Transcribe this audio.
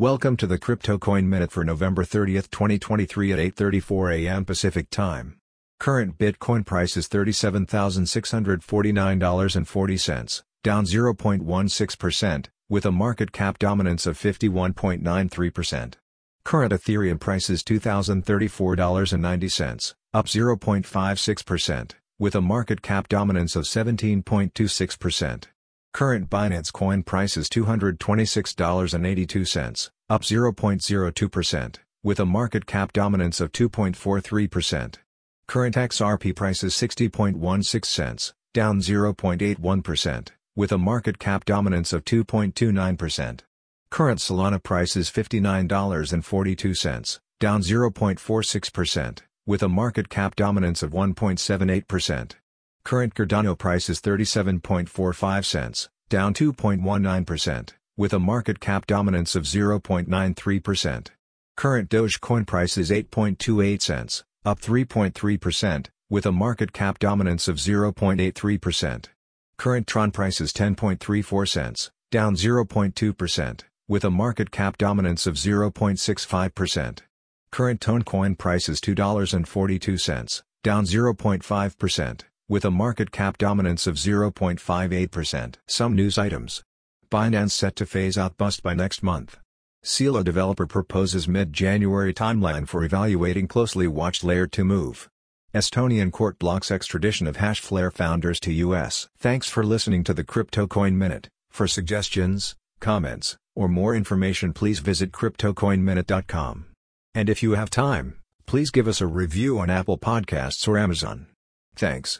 Welcome to the Crypto Coin Minute for November 30, 2023 at 8:34 a.m. Pacific Time. Current Bitcoin price is $37,649.40, down 0.16%, with a market cap dominance of 51.93%. Current Ethereum price is $2,034.90, up 0.56%, with a market cap dominance of 17.26%. Current Binance Coin price is $226.82, up 0.02%, with a market cap dominance of 2.43%. Current XRP price is 60.16 cents, down 0.81%, with a market cap dominance of 2.29%. Current Solana price is $59.42, down 0.46%, with a market cap dominance of 1.78%. Current Cardano price is 37.45 cents, down 2.19%, with a market cap dominance of 0.93%. Current Dogecoin price is 8.28 cents, up 3.3%, with a market cap dominance of 0.83%. Current Tron price is 10.34 cents, down 0.2%, with a market cap dominance of 0.65%. Current Toncoin price is $2.42, down 0.5%, with a market cap dominance of 0.58%. Some news items. Binance set to phase out BUSD by next month. Celo developer proposes mid-January timeline for evaluating closely watched Layer 2 move. Estonian court blocks extradition of Hashflare founders to US. Thanks for listening to the Crypto Coin Minute. For suggestions, comments, or more information please visit CryptoCoinMinute.com. And if you have time, please give us a review on Apple Podcasts or Amazon. Thanks.